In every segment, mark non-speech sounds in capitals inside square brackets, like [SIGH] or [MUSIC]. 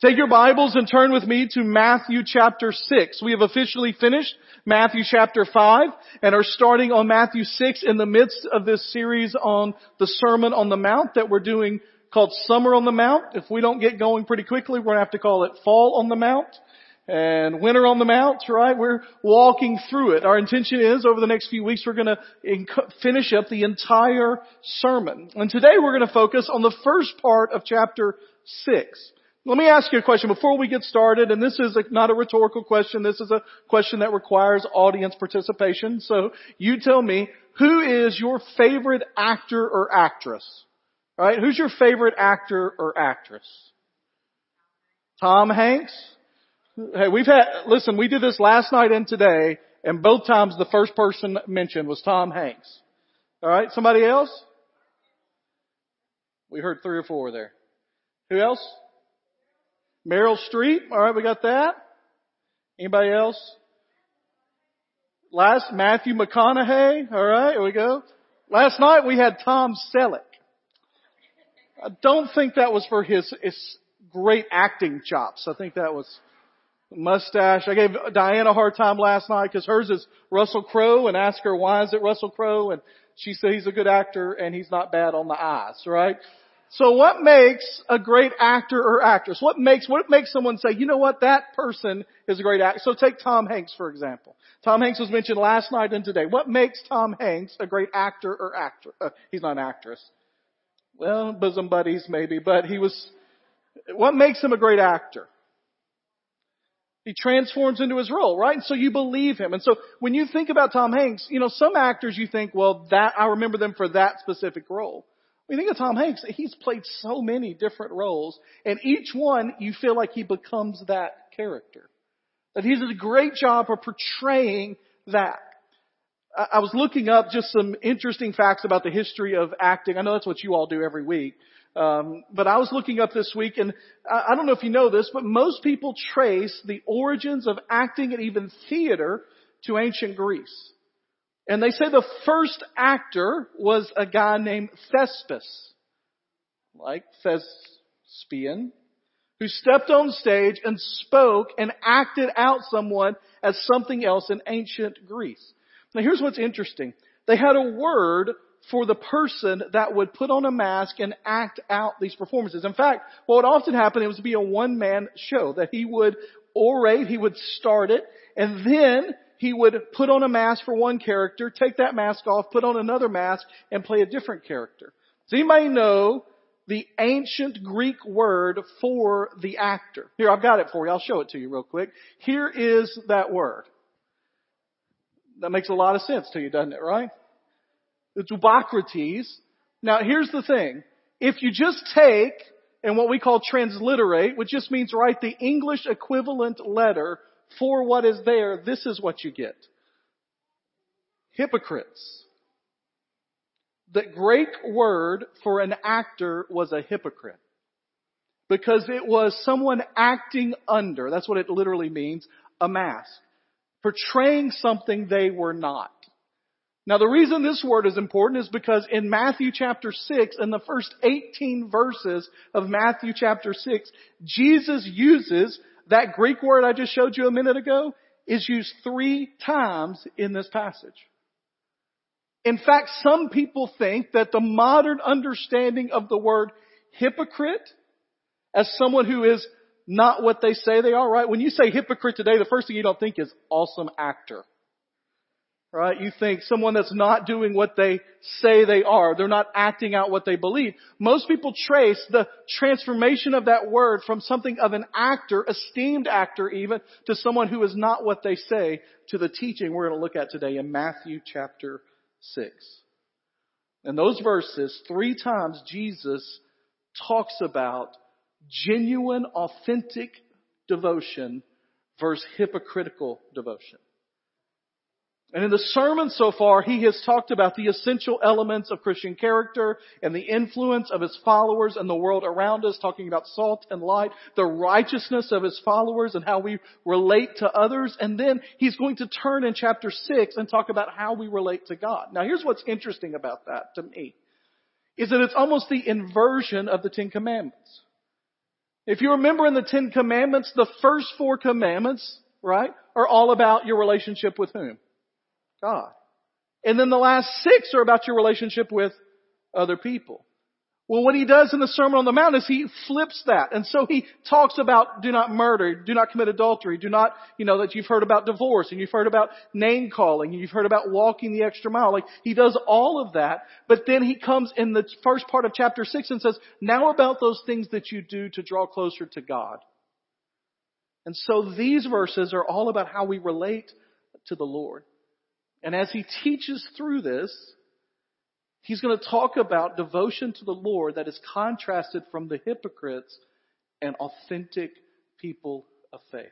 Take your Bibles and turn with me to Matthew chapter 6. We have officially finished Matthew chapter 5 and are starting on Matthew 6 in the midst of this series on the Sermon on the Mount that we're doing called Summer on the Mount. If we don't get going pretty quickly, we're going to have to call it Fall on the Mount and Winter on the Mount, right? We're walking through it. Our intention is over the next few weeks we're going to finish up the entire sermon. And today we're going to focus on the first part of chapter 6. Let me ask you a question before we get started, and this is a, not a rhetorical question. This is a question that requires audience participation. So you tell me, who is your favorite actor or actress? Right? Who's your favorite actor or actress? Tom Hanks? Hey, we've had, listen, we did this last night and today, and both times the first person mentioned was Tom Hanks. Alright, somebody else? We heard three or four there. Who else? Meryl Streep. All right, we got that. Anybody else? Last, Matthew McConaughey. All right, here we go. Last night we had Tom Selleck. I don't think that was for his, his great acting chops. I think that was mustache. I gave Diana a hard time last night because hers is Russell Crowe and asked her why is it Russell Crowe and she said he's a good actor and he's not bad on the eyes, right? So what makes a great actor or actress? What makes, what makes someone say, you know what, that person is a great actor? So take Tom Hanks, for example. Tom Hanks was mentioned last night and today. What makes Tom Hanks a great actor or actor? Uh, he's not an actress. Well, bosom buddies maybe, but he was, what makes him a great actor? He transforms into his role, right? And so you believe him. And so when you think about Tom Hanks, you know, some actors you think, well, that, I remember them for that specific role. You think of Tom Hanks, he's played so many different roles, and each one you feel like he becomes that character. That he does a great job of portraying that. I was looking up just some interesting facts about the history of acting. I know that's what you all do every week. Um, but I was looking up this week, and I don't know if you know this, but most people trace the origins of acting and even theater to ancient Greece. And they say the first actor was a guy named Thespis, like thespian, who stepped on stage and spoke and acted out someone as something else in ancient Greece. Now here's what's interesting. They had a word for the person that would put on a mask and act out these performances. In fact, what would often happen, it was be a one-man show, that he would orate, he would start it, and then he would put on a mask for one character, take that mask off, put on another mask, and play a different character. Does anybody know the ancient Greek word for the actor? Here, I've got it for you. I'll show it to you real quick. Here is that word. That makes a lot of sense to you, doesn't it, right? It's Ubocrates. Now here's the thing. If you just take and what we call transliterate, which just means write the English equivalent letter for what is there, this is what you get. Hypocrites. The Greek word for an actor was a hypocrite. Because it was someone acting under, that's what it literally means, a mask. Portraying something they were not. Now the reason this word is important is because in Matthew chapter 6, in the first 18 verses of Matthew chapter 6, Jesus uses that Greek word I just showed you a minute ago is used three times in this passage. In fact, some people think that the modern understanding of the word hypocrite as someone who is not what they say they are, right? When you say hypocrite today, the first thing you don't think is awesome actor. Right? You think someone that's not doing what they say they are. They're not acting out what they believe. Most people trace the transformation of that word from something of an actor, esteemed actor even, to someone who is not what they say to the teaching we're going to look at today in Matthew chapter 6. In those verses, three times Jesus talks about genuine, authentic devotion versus hypocritical devotion. And in the sermon so far, he has talked about the essential elements of Christian character and the influence of his followers and the world around us, talking about salt and light, the righteousness of his followers and how we relate to others. And then he's going to turn in chapter six and talk about how we relate to God. Now here's what's interesting about that to me, is that it's almost the inversion of the Ten Commandments. If you remember in the Ten Commandments, the first four commandments, right, are all about your relationship with whom? God. And then the last six are about your relationship with other people. Well, what he does in the Sermon on the Mount is he flips that. And so he talks about do not murder, do not commit adultery, do not, you know, that you've heard about divorce and you've heard about name calling and you've heard about walking the extra mile. Like he does all of that. But then he comes in the first part of chapter six and says, now about those things that you do to draw closer to God. And so these verses are all about how we relate to the Lord. And as he teaches through this, He's going to talk about devotion to the Lord that is contrasted from the hypocrites and authentic people of faith.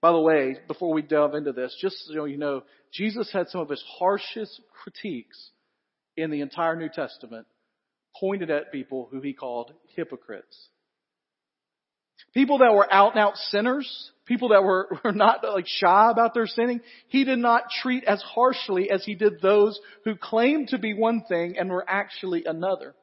By the way, before we delve into this, just so you know, Jesus had some of his harshest critiques in the entire New Testament pointed at people who he called hypocrites. People that were out and out sinners, people that were, [LAUGHS] were not like shy about their sinning, he did not treat as harshly as he did those who claimed to be one thing and were actually another.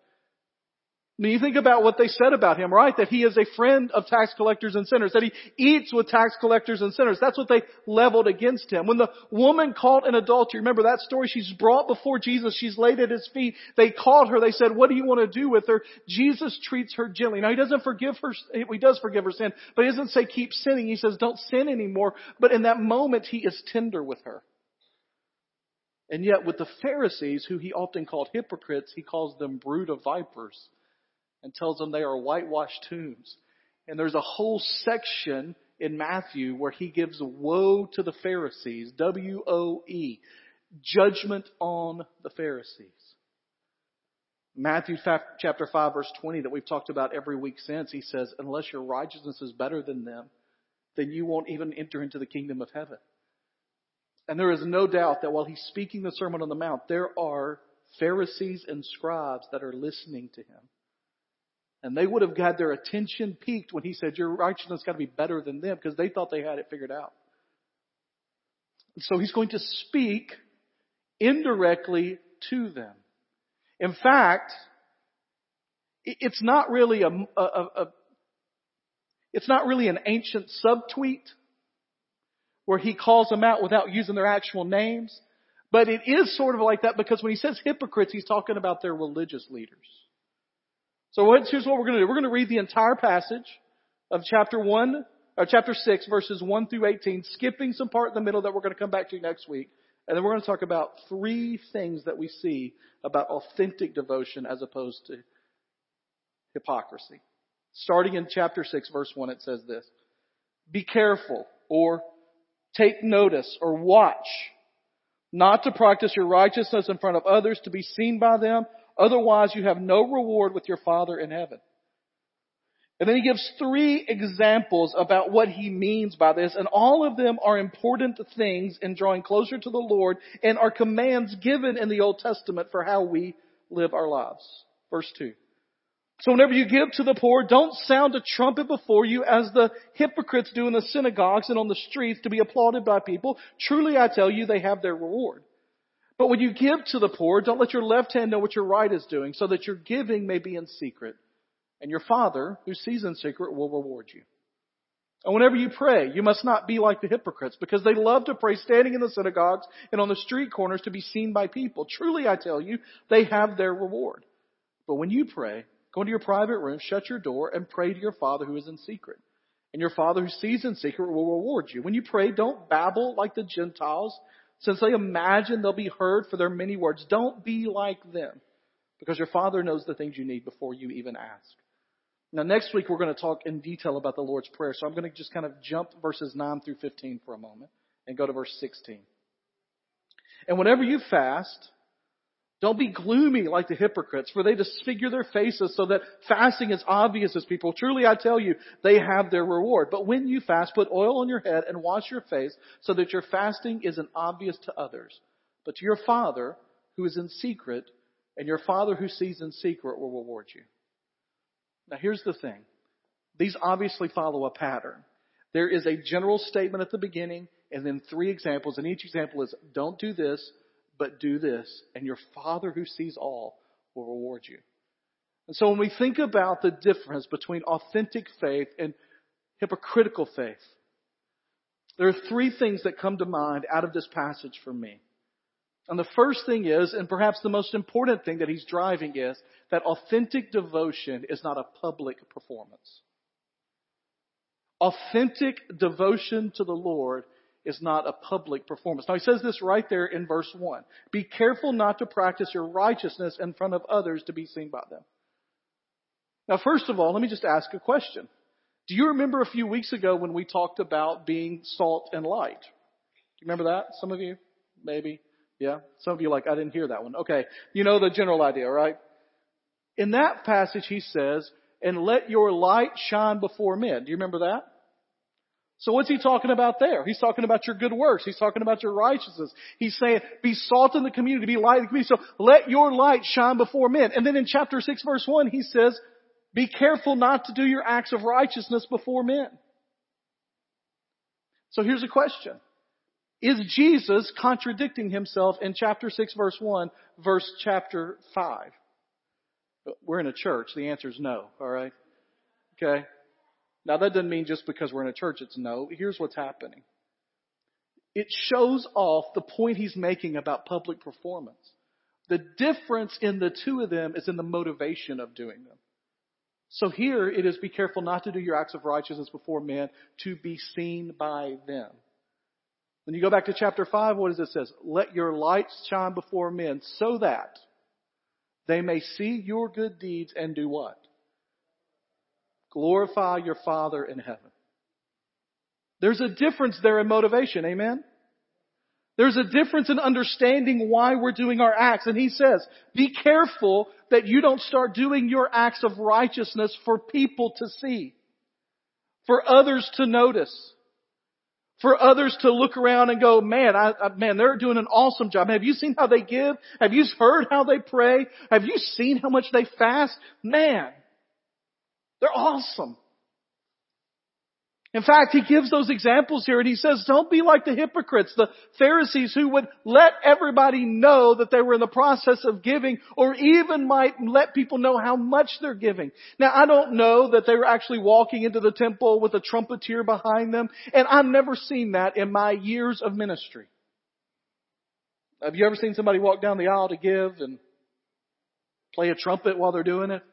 You think about what they said about him, right? That he is a friend of tax collectors and sinners, that he eats with tax collectors and sinners. That's what they leveled against him. When the woman caught in adultery, remember that story? She's brought before Jesus. She's laid at his feet. They called her. They said, what do you want to do with her? Jesus treats her gently. Now he doesn't forgive her, he does forgive her sin, but he doesn't say keep sinning. He says don't sin anymore. But in that moment, he is tender with her. And yet with the Pharisees, who he often called hypocrites, he calls them brood of vipers and tells them they are whitewashed tombs. And there's a whole section in Matthew where he gives woe to the Pharisees, W-O-E, judgment on the Pharisees. Matthew chapter 5 verse 20 that we've talked about every week since, he says, unless your righteousness is better than them, then you won't even enter into the kingdom of heaven. And there is no doubt that while he's speaking the Sermon on the Mount, there are Pharisees and scribes that are listening to him. And they would have had their attention piqued when he said, Your righteousness got to be better than them because they thought they had it figured out. And so he's going to speak indirectly to them. In fact, it's not really a, a, a it's not really an ancient subtweet where he calls them out without using their actual names. But it is sort of like that because when he says hypocrites, he's talking about their religious leaders. So here's what we're going to do. We're going to read the entire passage of chapter 1, or chapter 6, verses 1 through 18, skipping some part in the middle that we're going to come back to next week. And then we're going to talk about three things that we see about authentic devotion as opposed to hypocrisy. Starting in chapter 6, verse 1, it says this. Be careful, or take notice, or watch, not to practice your righteousness in front of others to be seen by them. Otherwise, you have no reward with your Father in heaven. And then he gives three examples about what he means by this, and all of them are important things in drawing closer to the Lord and are commands given in the Old Testament for how we live our lives. Verse 2. So whenever you give to the poor, don't sound a trumpet before you as the hypocrites do in the synagogues and on the streets to be applauded by people. Truly I tell you, they have their reward. But when you give to the poor, don't let your left hand know what your right is doing, so that your giving may be in secret. And your Father, who sees in secret, will reward you. And whenever you pray, you must not be like the hypocrites, because they love to pray standing in the synagogues and on the street corners to be seen by people. Truly, I tell you, they have their reward. But when you pray, go into your private room, shut your door, and pray to your Father who is in secret. And your Father who sees in secret will reward you. When you pray, don't babble like the Gentiles since they imagine they'll be heard for their many words, don't be like them because your Father knows the things you need before you even ask. Now next week we're going to talk in detail about the Lord's Prayer, so I'm going to just kind of jump verses 9 through 15 for a moment and go to verse 16. And whenever you fast, don't be gloomy like the hypocrites, for they disfigure their faces so that fasting is obvious as people. Truly I tell you, they have their reward. But when you fast, put oil on your head and wash your face so that your fasting isn't obvious to others, but to your Father who is in secret, and your Father who sees in secret will reward you. Now here's the thing. These obviously follow a pattern. There is a general statement at the beginning and then three examples, and each example is don't do this, but do this, and your Father who sees all will reward you. And so when we think about the difference between authentic faith and hypocritical faith, there are three things that come to mind out of this passage for me. And the first thing is, and perhaps the most important thing that he's driving is, that authentic devotion is not a public performance. Authentic devotion to the Lord is not a public performance. Now he says this right there in verse 1. Be careful not to practice your righteousness in front of others to be seen by them. Now first of all, let me just ask a question. Do you remember a few weeks ago when we talked about being salt and light? Do you remember that? Some of you? Maybe. Yeah? Some of you like, I didn't hear that one. Okay. You know the general idea, right? In that passage he says, and let your light shine before men. Do you remember that? So what's he talking about there? He's talking about your good works. He's talking about your righteousness. He's saying, be salt in the community, be light in the community. So let your light shine before men. And then in chapter 6 verse 1, he says, be careful not to do your acts of righteousness before men. So here's a question. Is Jesus contradicting himself in chapter 6 verse 1 verse chapter 5? We're in a church. The answer is no. Alright? Okay? Now that doesn't mean just because we're in a church it's no. Here's what's happening. It shows off the point he's making about public performance. The difference in the two of them is in the motivation of doing them. So here it is be careful not to do your acts of righteousness before men to be seen by them. When you go back to chapter 5, what does it says? Let your lights shine before men so that they may see your good deeds and do what? Glorify your Father in heaven. There's a difference there in motivation, amen? There's a difference in understanding why we're doing our acts. And he says, be careful that you don't start doing your acts of righteousness for people to see, for others to notice, for others to look around and go, man, I, I, man, they're doing an awesome job. Have you seen how they give? Have you heard how they pray? Have you seen how much they fast? Man, they're awesome. In fact, he gives those examples here and he says, don't be like the hypocrites, the Pharisees who would let everybody know that they were in the process of giving or even might let people know how much they're giving. Now, I don't know that they were actually walking into the temple with a trumpeter behind them and I've never seen that in my years of ministry. Have you ever seen somebody walk down the aisle to give and play a trumpet while they're doing it?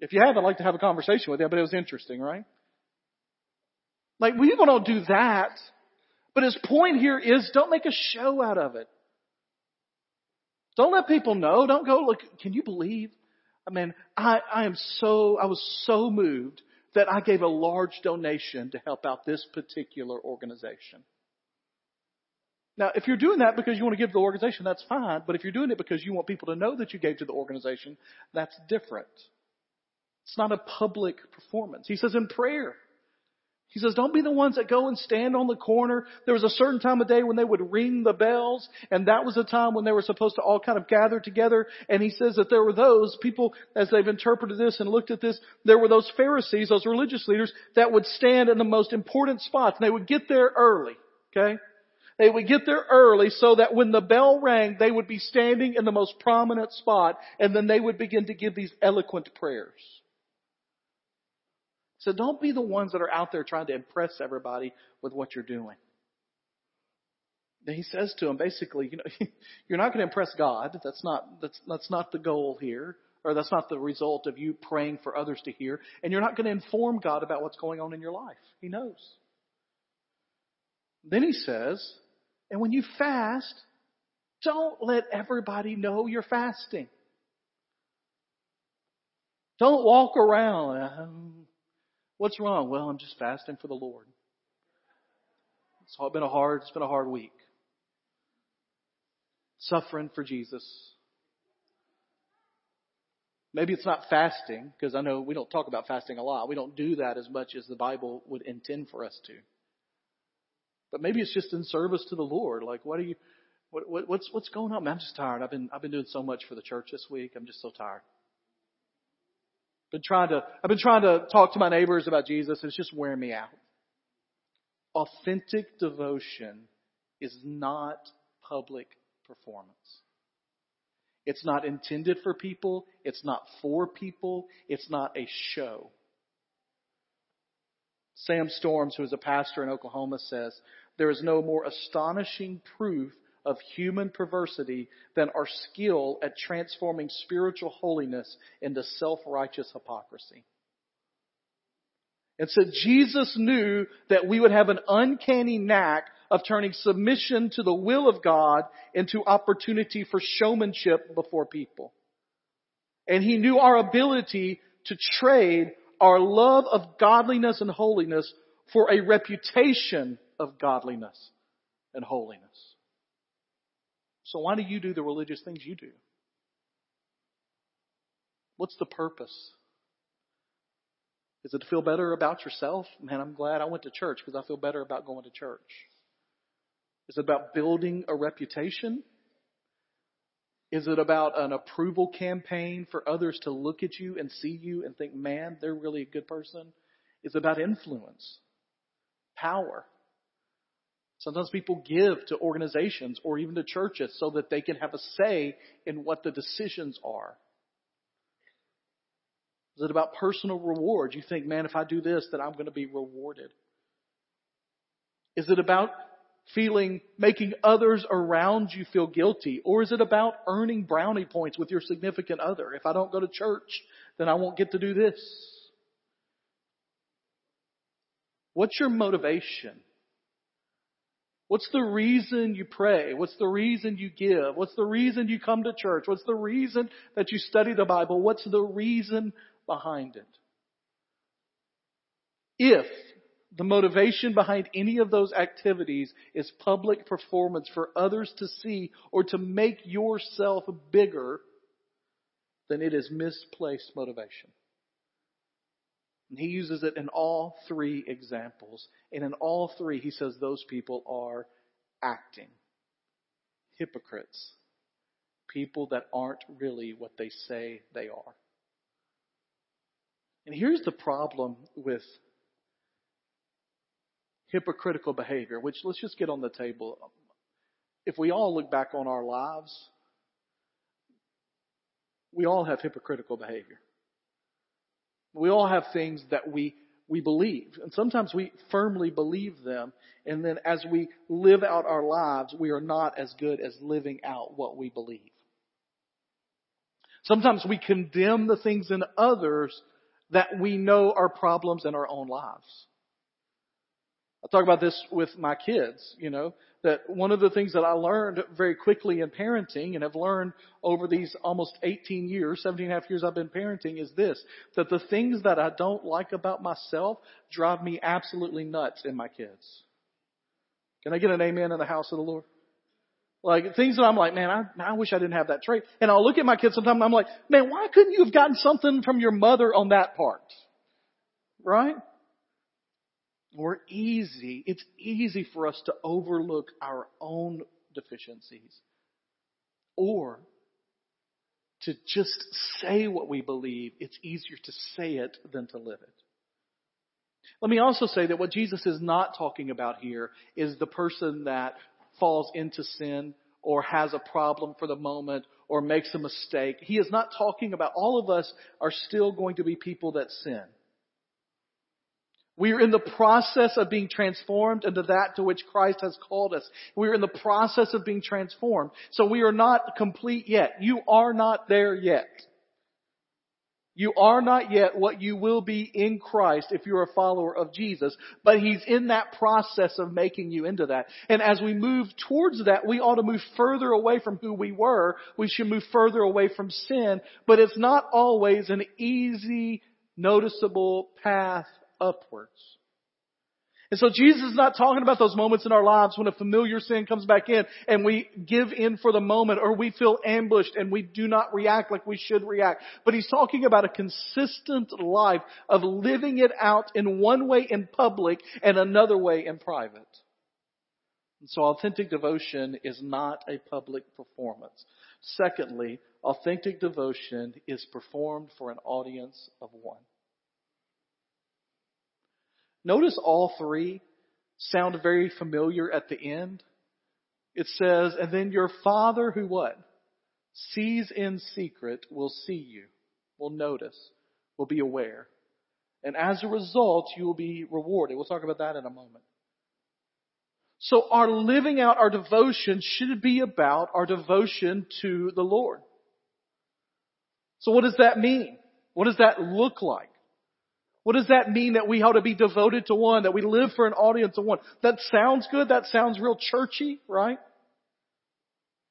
If you have, I'd like to have a conversation with you, but it was interesting, right? Like, we don't do that. But his point here is don't make a show out of it. Don't let people know. Don't go, look, can you believe? I mean, I, I am so, I was so moved that I gave a large donation to help out this particular organization. Now, if you're doing that because you want to give to the organization, that's fine. But if you're doing it because you want people to know that you gave to the organization, that's different. It's not a public performance. He says in prayer. He says, don't be the ones that go and stand on the corner. There was a certain time of day when they would ring the bells, and that was a time when they were supposed to all kind of gather together. And he says that there were those people, as they've interpreted this and looked at this, there were those Pharisees, those religious leaders, that would stand in the most important spots, and they would get there early. Okay? They would get there early so that when the bell rang, they would be standing in the most prominent spot, and then they would begin to give these eloquent prayers. So don't be the ones that are out there trying to impress everybody with what you're doing. Then he says to them basically, you know, [LAUGHS] you're not going to impress God. That's not, that's, that's not the goal here. Or that's not the result of you praying for others to hear. And you're not going to inform God about what's going on in your life. He knows. Then he says, and when you fast, don't let everybody know you're fasting. Don't walk around. What's wrong? Well, I'm just fasting for the Lord. It's been a hard, it's been a hard week. Suffering for Jesus. Maybe it's not fasting, because I know we don't talk about fasting a lot. We don't do that as much as the Bible would intend for us to. But maybe it's just in service to the Lord. Like, what are you, what, what, what's, what's going on? Man, I'm just tired. I've been, I've been doing so much for the church this week. I'm just so tired. Been trying to, I've been trying to talk to my neighbors about Jesus and it's just wearing me out. Authentic devotion is not public performance. It's not intended for people. It's not for people. It's not a show. Sam Storms, who is a pastor in Oklahoma, says, There is no more astonishing proof of human perversity than our skill at transforming spiritual holiness into self-righteous hypocrisy. And so Jesus knew that we would have an uncanny knack of turning submission to the will of God into opportunity for showmanship before people. And he knew our ability to trade our love of godliness and holiness for a reputation of godliness and holiness. So why do you do the religious things you do? What's the purpose? Is it to feel better about yourself? Man, I'm glad I went to church because I feel better about going to church. Is it about building a reputation? Is it about an approval campaign for others to look at you and see you and think, man, they're really a good person? Is it about influence, power? Sometimes people give to organizations or even to churches so that they can have a say in what the decisions are. Is it about personal reward? You think, man, if I do this, then I'm going to be rewarded. Is it about feeling, making others around you feel guilty? Or is it about earning brownie points with your significant other? If I don't go to church, then I won't get to do this. What's your motivation? What's the reason you pray? What's the reason you give? What's the reason you come to church? What's the reason that you study the Bible? What's the reason behind it? If the motivation behind any of those activities is public performance for others to see or to make yourself bigger, then it is misplaced motivation. And he uses it in all three examples. And in all three, he says those people are acting. Hypocrites. People that aren't really what they say they are. And here's the problem with hypocritical behavior, which let's just get on the table. If we all look back on our lives, we all have hypocritical behavior. We all have things that we, we believe. And sometimes we firmly believe them. And then as we live out our lives, we are not as good as living out what we believe. Sometimes we condemn the things in others that we know are problems in our own lives. I talk about this with my kids, you know, that one of the things that I learned very quickly in parenting and have learned over these almost 18 years, 17 and a half years I've been parenting is this, that the things that I don't like about myself drive me absolutely nuts in my kids. Can I get an amen in the house of the Lord? Like things that I'm like, man, I, I wish I didn't have that trait. And I'll look at my kids sometimes and I'm like, man, why couldn't you have gotten something from your mother on that part? Right? We're easy, it's easy for us to overlook our own deficiencies or to just say what we believe. It's easier to say it than to live it. Let me also say that what Jesus is not talking about here is the person that falls into sin or has a problem for the moment or makes a mistake. He is not talking about all of us are still going to be people that sin. We are in the process of being transformed into that to which Christ has called us. We are in the process of being transformed. So we are not complete yet. You are not there yet. You are not yet what you will be in Christ if you're a follower of Jesus, but He's in that process of making you into that. And as we move towards that, we ought to move further away from who we were. We should move further away from sin, but it's not always an easy, noticeable path upwards. And so Jesus is not talking about those moments in our lives when a familiar sin comes back in and we give in for the moment or we feel ambushed and we do not react like we should react. But he's talking about a consistent life of living it out in one way in public and another way in private. And so authentic devotion is not a public performance. Secondly, authentic devotion is performed for an audience of one. Notice all three sound very familiar at the end. It says, and then your father who what? sees in secret will see you, will notice, will be aware. And as a result, you will be rewarded. We'll talk about that in a moment. So our living out our devotion should be about our devotion to the Lord. So what does that mean? What does that look like? What does that mean that we ought to be devoted to one, that we live for an audience of one? That sounds good. That sounds real churchy, right?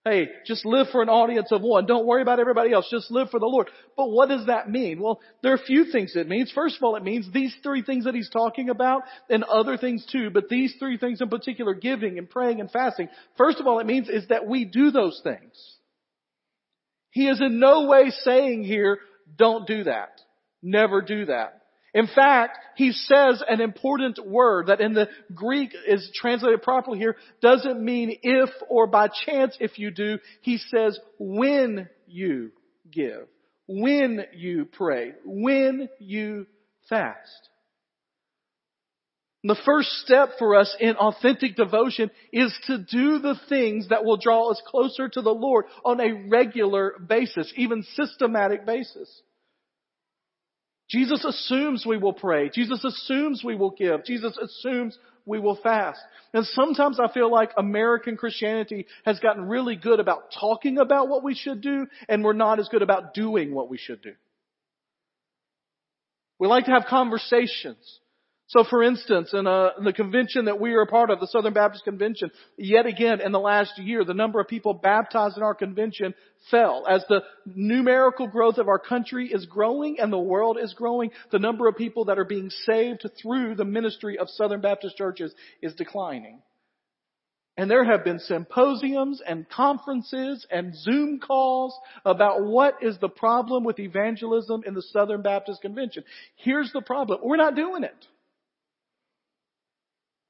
Hey, just live for an audience of one. Don't worry about everybody else. Just live for the Lord. But what does that mean? Well, there are a few things it means. First of all, it means these three things that he's talking about and other things too, but these three things in particular, giving and praying and fasting. First of all, it means is that we do those things. He is in no way saying here, don't do that. Never do that. In fact, he says an important word that in the Greek is translated properly here doesn't mean if or by chance if you do. He says when you give, when you pray, when you fast. The first step for us in authentic devotion is to do the things that will draw us closer to the Lord on a regular basis, even systematic basis. Jesus assumes we will pray. Jesus assumes we will give. Jesus assumes we will fast. And sometimes I feel like American Christianity has gotten really good about talking about what we should do and we're not as good about doing what we should do. We like to have conversations. So for instance, in, uh, in the convention that we are a part of, the Southern Baptist Convention, yet again in the last year, the number of people baptized in our convention fell. As the numerical growth of our country is growing and the world is growing, the number of people that are being saved through the ministry of Southern Baptist churches is declining. And there have been symposiums and conferences and Zoom calls about what is the problem with evangelism in the Southern Baptist Convention. Here's the problem. We're not doing it.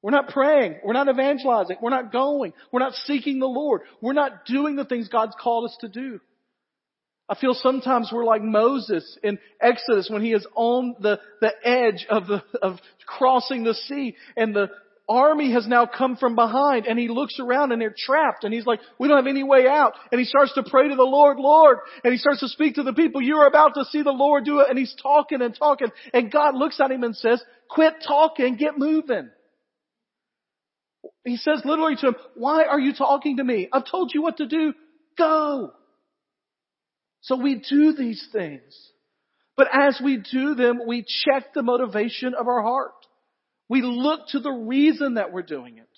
We're not praying. We're not evangelizing. We're not going. We're not seeking the Lord. We're not doing the things God's called us to do. I feel sometimes we're like Moses in Exodus when he is on the, the edge of the, of crossing the sea and the army has now come from behind and he looks around and they're trapped and he's like, we don't have any way out. And he starts to pray to the Lord, Lord, and he starts to speak to the people, you are about to see the Lord do it. And he's talking and talking and God looks at him and says, quit talking, get moving. He says literally to him, why are you talking to me? I've told you what to do. Go. So we do these things. But as we do them, we check the motivation of our heart. We look to the reason that we're doing it.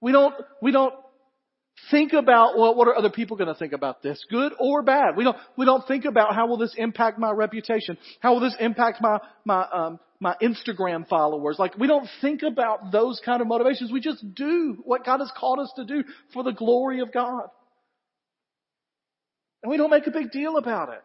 We don't, we don't think about, well, what are other people going to think about this? Good or bad? We don't, we don't think about how will this impact my reputation? How will this impact my, my, um, my Instagram followers. Like we don't think about those kind of motivations. We just do what God has called us to do for the glory of God. And we don't make a big deal about it.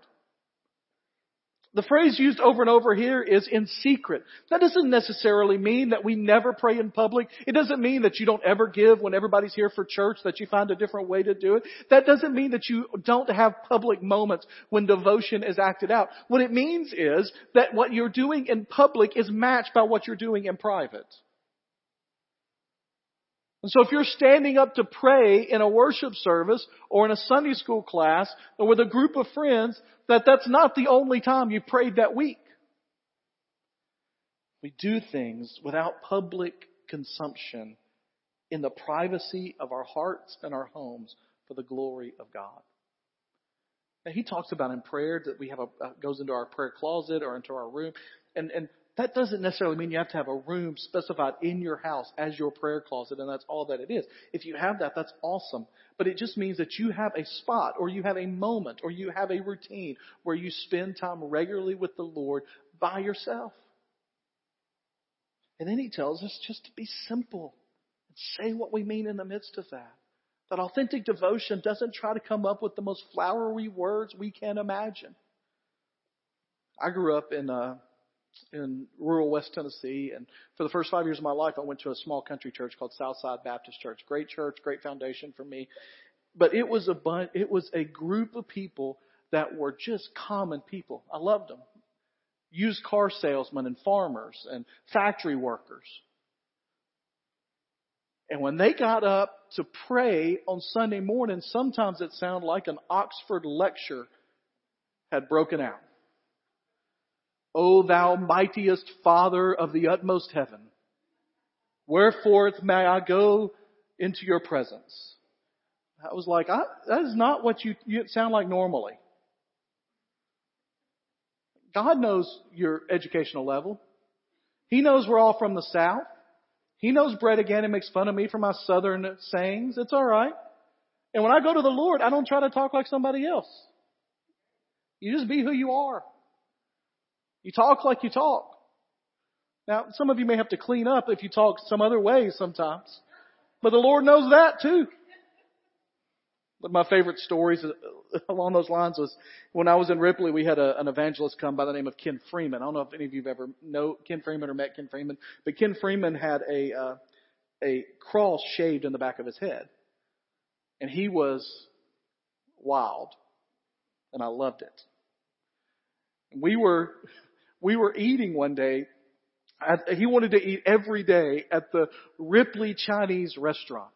The phrase used over and over here is in secret. That doesn't necessarily mean that we never pray in public. It doesn't mean that you don't ever give when everybody's here for church, that you find a different way to do it. That doesn't mean that you don't have public moments when devotion is acted out. What it means is that what you're doing in public is matched by what you're doing in private. And so if you're standing up to pray in a worship service or in a Sunday school class or with a group of friends, that that's not the only time you prayed that week. We do things without public consumption in the privacy of our hearts and our homes for the glory of God. Now he talks about in prayer that we have a, goes into our prayer closet or into our room. And, and that doesn't necessarily mean you have to have a room specified in your house as your prayer closet and that's all that it is. If you have that, that's awesome. But it just means that you have a spot or you have a moment or you have a routine where you spend time regularly with the Lord by yourself. And then he tells us just to be simple and say what we mean in the midst of that. That authentic devotion doesn't try to come up with the most flowery words we can imagine. I grew up in uh, in rural West Tennessee. And for the first five years of my life, I went to a small country church called Southside Baptist Church. Great church, great foundation for me. But it was a bunch, it was a group of people that were just common people. I loved them. Used car salesmen and farmers and factory workers. And when they got up to pray on Sunday morning, sometimes it sounded like an Oxford lecture had broken out. O thou mightiest Father of the utmost heaven, wherefore may I go into your presence? I was like, I, that is not what you, you sound like normally. God knows your educational level. He knows we're all from the South. He knows Brett again and makes fun of me for my Southern sayings. It's alright. And when I go to the Lord, I don't try to talk like somebody else. You just be who you are. You talk like you talk. Now, some of you may have to clean up if you talk some other way sometimes. But the Lord knows that too. But my favorite stories [LAUGHS] along those lines was when I was in Ripley, we had a, an evangelist come by the name of Ken Freeman. I don't know if any of you have ever know Ken Freeman or met Ken Freeman, but Ken Freeman had a uh, a cross shaved in the back of his head, and he was wild, and I loved it. We were we were eating one day. At, he wanted to eat every day at the Ripley Chinese restaurant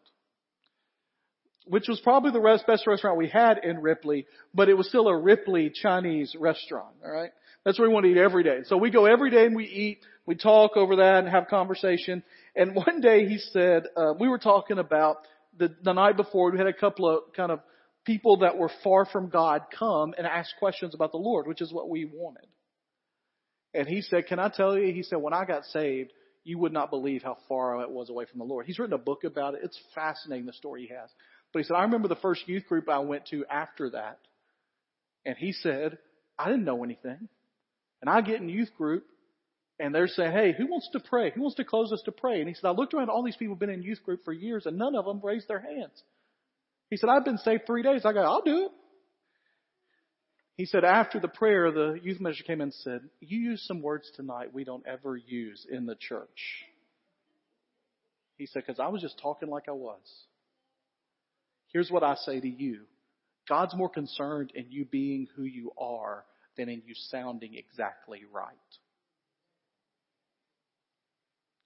which was probably the rest, best restaurant we had in Ripley, but it was still a Ripley Chinese restaurant, alright? That's where we want to eat every day. So we go every day and we eat, we talk over that and have conversation. And [LAUGHS] one day he said, uh, we were talking about the, the night before, we had a couple of kind of people that were far from God come and ask questions about the Lord, which is what we wanted. And he said, can I tell you? He said, when I got saved, you would not believe how far I was away from the Lord. He's written a book about it. It's fascinating, the story he has. But he said, I remember the first youth group I went to after that. And he said, I didn't know anything. And I get in youth group and they're saying, hey, who wants to pray? Who wants to close us to pray? And he said, I looked around, all these people have been in youth group for years and none of them raised their hands. He said, I've been saved three days. I go, I'll do it. He said, after the prayer, the youth minister came in and said, you use some words tonight we don't ever use in the church. He said, because I was just talking like I was. Here's what I say to you. God's more concerned in you being who you are than in you sounding exactly right.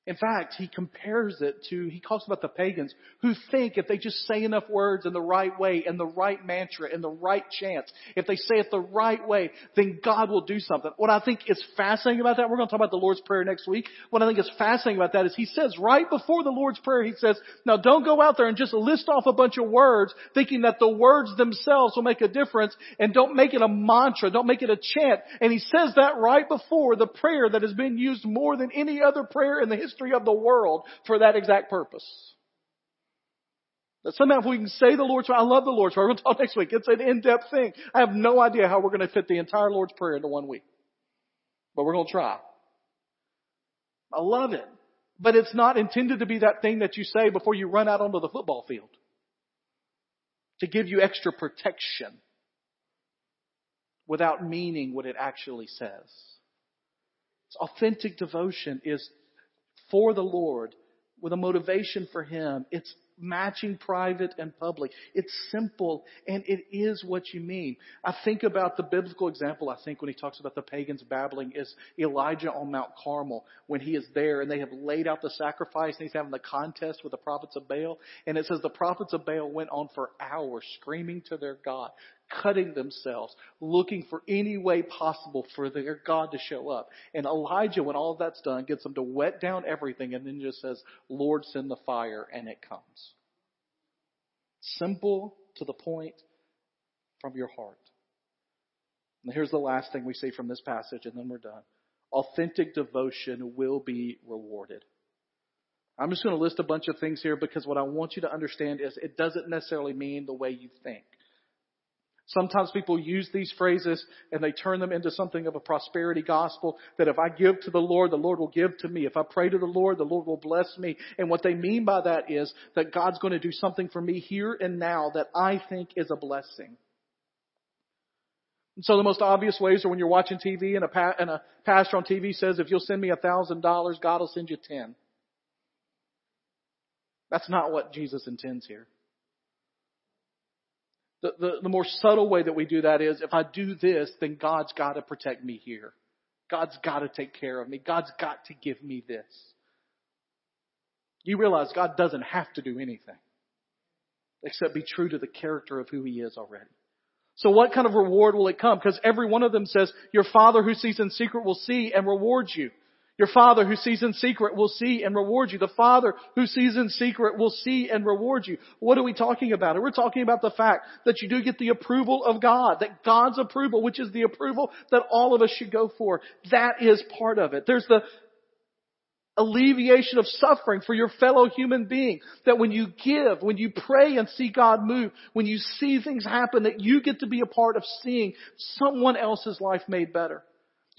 In fact, he compares it to, he talks about the pagans who think if they just say enough words in the right way, in the right mantra, in the right chant, if they say it the right way, then God will do something. What I think is fascinating about that, we're going to talk about the Lord's Prayer next week. What I think is fascinating about that is he says right before the Lord's Prayer, he says, now don't go out there and just list off a bunch of words thinking that the words themselves will make a difference and don't make it a mantra, don't make it a chant. And he says that right before the prayer that has been used more than any other prayer in the history history of the world for that exact purpose. That somehow if we can say the Lord's Prayer, I love the Lord's Prayer. To talk next week. It's an in-depth thing. I have no idea how we're going to fit the entire Lord's Prayer into one week. But we're going to try. I love it. But it's not intended to be that thing that you say before you run out onto the football field. To give you extra protection without meaning what it actually says. It's authentic devotion is for the Lord with a motivation for Him. It's matching private and public. It's simple and it is what you mean. I think about the biblical example, I think when he talks about the pagans babbling is Elijah on Mount Carmel when he is there and they have laid out the sacrifice and he's having the contest with the prophets of Baal. And it says the prophets of Baal went on for hours screaming to their God, cutting themselves, looking for any way possible for their God to show up. And Elijah, when all of that's done, gets them to wet down everything and then just says, Lord, send the fire, and it comes. Simple to the point from your heart. And here's the last thing we see from this passage, and then we're done. Authentic devotion will be rewarded. I'm just going to list a bunch of things here because what I want you to understand is it doesn't necessarily mean the way you think. Sometimes people use these phrases and they turn them into something of a prosperity gospel that if I give to the Lord, the Lord will give to me. If I pray to the Lord, the Lord will bless me. And what they mean by that is that God's going to do something for me here and now that I think is a blessing. And so the most obvious ways are when you're watching TV and a, pa- and a pastor on TV says, if you'll send me a thousand dollars, God will send you ten. That's not what Jesus intends here. The, the, the more subtle way that we do that is if I do this, then God's got to protect me here. God's got to take care of me. God's got to give me this. you realize God doesn't have to do anything except be true to the character of who He is already. So what kind of reward will it come? Because every one of them says, your Father who sees in secret will see and reward you. Your Father who sees in secret will see and reward you. The Father who sees in secret will see and reward you. What are we talking about? We're talking about the fact that you do get the approval of God, that God's approval, which is the approval that all of us should go for. That is part of it. There's the alleviation of suffering for your fellow human being. That when you give, when you pray and see God move, when you see things happen, that you get to be a part of seeing someone else's life made better.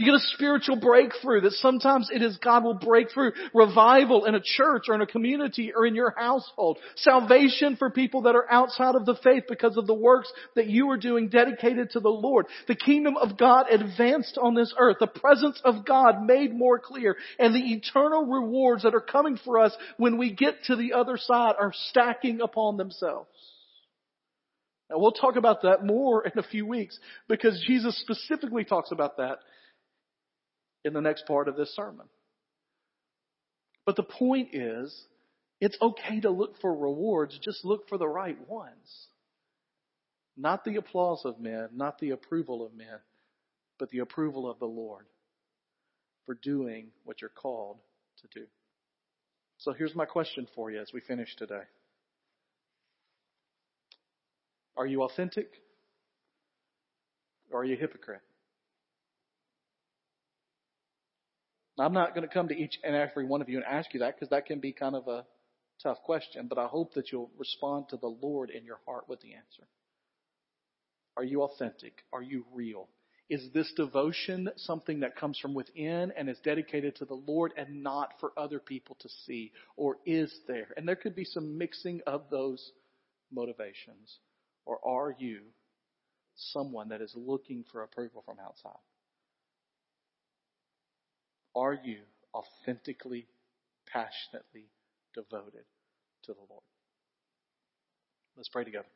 You get a spiritual breakthrough that sometimes it is God will break through revival in a church or in a community or in your household. Salvation for people that are outside of the faith because of the works that you are doing dedicated to the Lord. The kingdom of God advanced on this earth. The presence of God made more clear and the eternal rewards that are coming for us when we get to the other side are stacking upon themselves. Now we'll talk about that more in a few weeks because Jesus specifically talks about that in the next part of this sermon. But the point is, it's okay to look for rewards, just look for the right ones. Not the applause of men, not the approval of men, but the approval of the Lord for doing what you're called to do. So here's my question for you as we finish today. Are you authentic? Or are you a hypocrite? I'm not going to come to each and every one of you and ask you that because that can be kind of a tough question, but I hope that you'll respond to the Lord in your heart with the answer. Are you authentic? Are you real? Is this devotion something that comes from within and is dedicated to the Lord and not for other people to see? Or is there? And there could be some mixing of those motivations. Or are you someone that is looking for approval from outside? Are you authentically, passionately devoted to the Lord? Let's pray together.